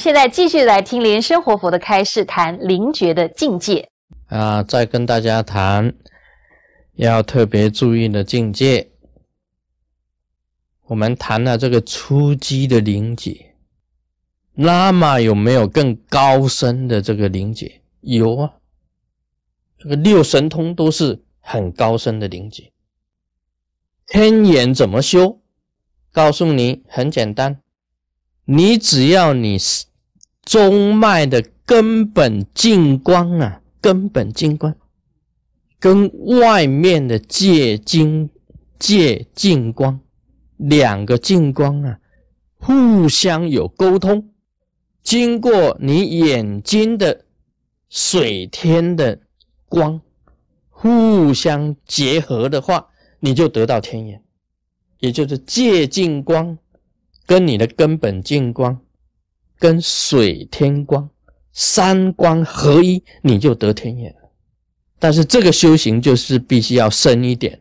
现在继续来听莲生活佛的开示，谈灵觉的境界。啊，再跟大家谈要特别注意的境界。我们谈了这个初级的灵解，那么有没有更高深的这个灵解？有啊，这个六神通都是很高深的灵解。天眼怎么修？告诉你，很简单，你只要你中脉的根本净光啊，根本净光跟外面的借金借净光。两个净光啊，互相有沟通，经过你眼睛的水天的光，互相结合的话，你就得到天眼，也就是借净光跟你的根本净光跟水天光三光合一，你就得天眼了。但是这个修行就是必须要深一点，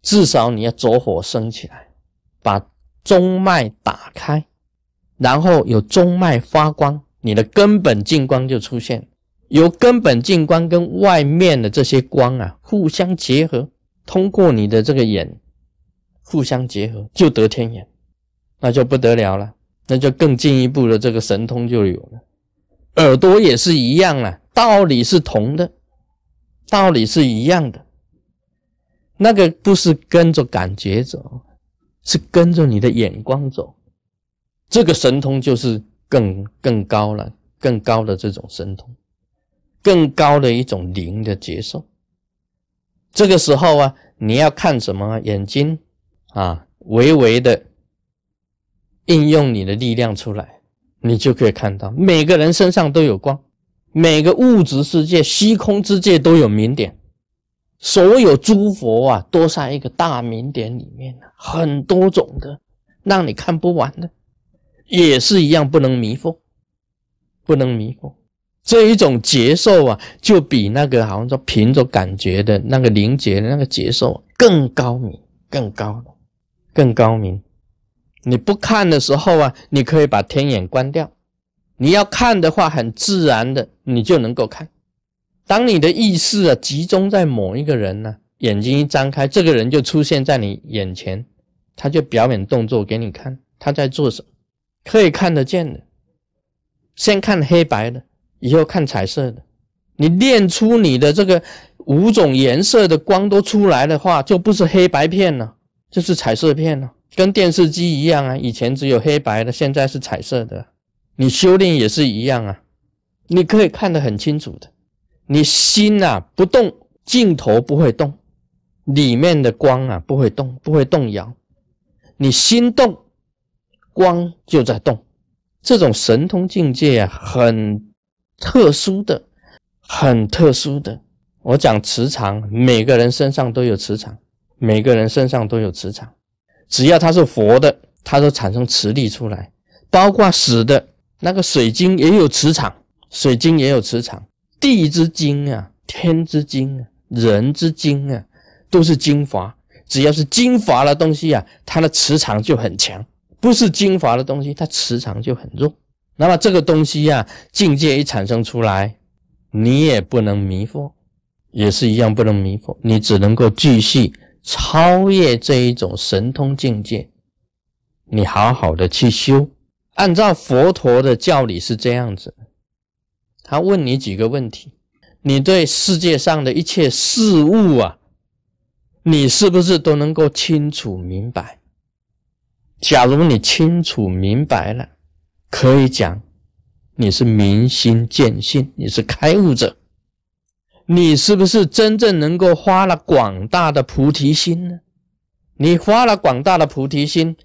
至少你要走火升起来。把中脉打开，然后有中脉发光，你的根本净光就出现。由根本净光跟外面的这些光啊互相结合，通过你的这个眼互相结合，就得天眼，那就不得了了，那就更进一步的这个神通就有了。耳朵也是一样啊，道理是同的，道理是一样的，那个不是跟着感觉走。是跟着你的眼光走，这个神通就是更更高了，更高的这种神通，更高的一种灵的接受。这个时候啊，你要看什么？眼睛啊，微微的应用你的力量出来，你就可以看到每个人身上都有光，每个物质世界、虚空之界都有明点。所有诸佛啊，都在一个大明点里面很多种的，让你看不完的，也是一样不能迷惑，不能迷惑。这一种接受啊，就比那个好像说凭着感觉的那个灵觉的那个接受更高明，更高的，更高明。你不看的时候啊，你可以把天眼关掉；你要看的话，很自然的，你就能够看。当你的意识啊集中在某一个人呢，眼睛一张开，这个人就出现在你眼前，他就表演动作给你看，他在做什么，可以看得见的。先看黑白的，以后看彩色的。你练出你的这个五种颜色的光都出来的话，就不是黑白片了，就是彩色片了，跟电视机一样啊。以前只有黑白的，现在是彩色的。你修炼也是一样啊，你可以看得很清楚的。你心啊不动，镜头不会动，里面的光啊不会动，不会动摇。你心动，光就在动。这种神通境界啊，很特殊的，很特殊的。我讲磁场，每个人身上都有磁场，每个人身上都有磁场。只要他是活的，他都产生磁力出来。包括死的那个水晶也有磁场，水晶也有磁场。地之精啊，天之精啊，人之精啊，都是精华。只要是精华的东西啊，它的磁场就很强；不是精华的东西，它磁场就很弱。那么这个东西呀，境界一产生出来，你也不能迷惑，也是一样不能迷惑。你只能够继续超越这一种神通境界，你好好的去修。按照佛陀的教理是这样子。他问你几个问题，你对世界上的一切事物啊，你是不是都能够清楚明白？假如你清楚明白了，可以讲你是明心见性，你是开悟者。你是不是真正能够发了广大的菩提心呢？你发了广大的菩提心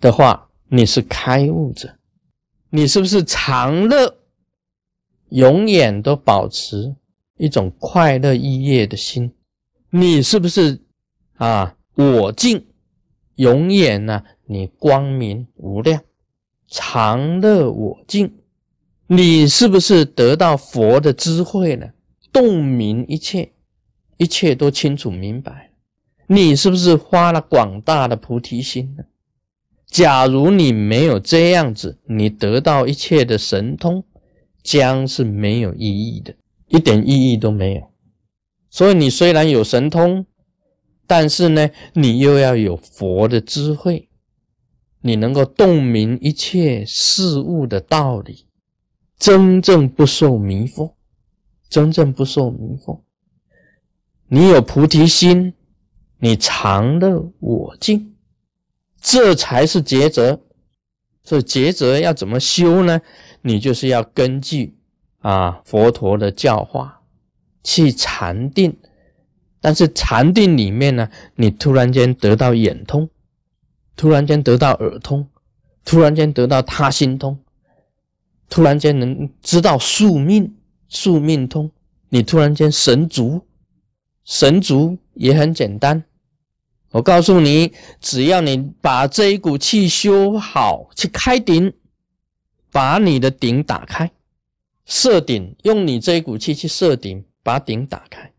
的话，你是开悟者。你是不是常乐？永远都保持一种快乐愉悦的心，你是不是啊？我净，永远呢？你光明无量，常乐我净，你是不是得到佛的智慧了？洞明一切，一切都清楚明白。你是不是发了广大的菩提心呢？假如你没有这样子，你得到一切的神通，将是没有意义的，一点意义都没有。所以你虽然有神通，但是呢，你又要有佛的智慧，你能够洞明一切事物的道理，真正不受迷惑，真正不受迷惑。你有菩提心，你常乐我净，这才是抉择。这抉择要怎么修呢？你就是要根据啊佛陀的教化去禅定，但是禅定里面呢，你突然间得到眼通，突然间得到耳通，突然间得到他心通，突然间能知道宿命，宿命通，你突然间神足。神足也很简单，我告诉你，只要你把这一股气修好，去开顶，把你的顶打开，设顶，用你这一股气去设顶，把顶打开，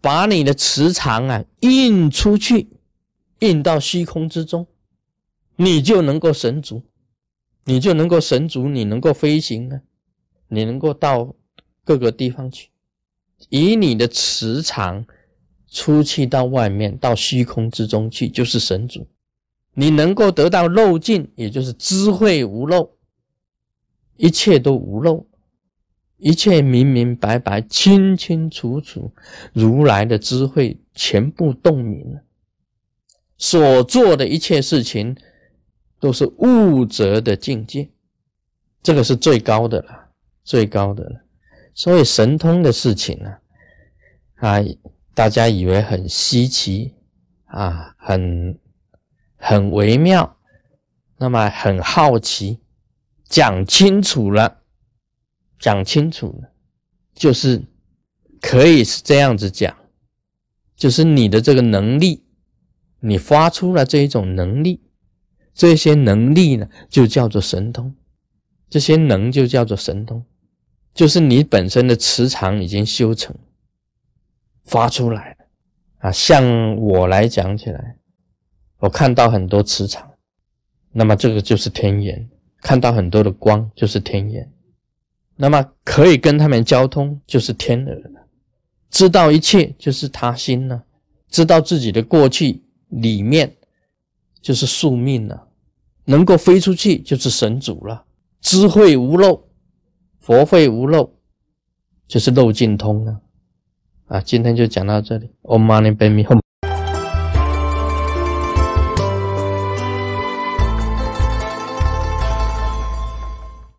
把你的磁场啊印出去，印到虚空之中，你就能够神足，你就能够神足，你能够飞行啊，你能够到各个地方去。以你的磁场出去到外面，到虚空之中去，就是神主。你能够得到漏尽，也就是智慧无漏，一切都无漏，一切明明白白、清清楚楚，如来的智慧全部洞明了。所做的一切事情都是悟则的境界，这个是最高的了，最高的了。所以神通的事情呢，啊，大家以为很稀奇啊，很很微妙，那么很好奇，讲清楚了，讲清楚了，就是可以是这样子讲，就是你的这个能力，你发出了这一种能力，这些能力呢，就叫做神通，这些能就叫做神通。就是你本身的磁场已经修成，发出来了啊！像我来讲起来，我看到很多磁场，那么这个就是天眼；看到很多的光，就是天眼；那么可以跟他们交通，就是天耳了；知道一切，就是他心了；知道自己的过去里面，就是宿命了；能够飞出去，就是神主了；智慧无漏。佛慧无漏，就是漏尽通了啊！今天就讲到这里。Om Mani Padme Hum。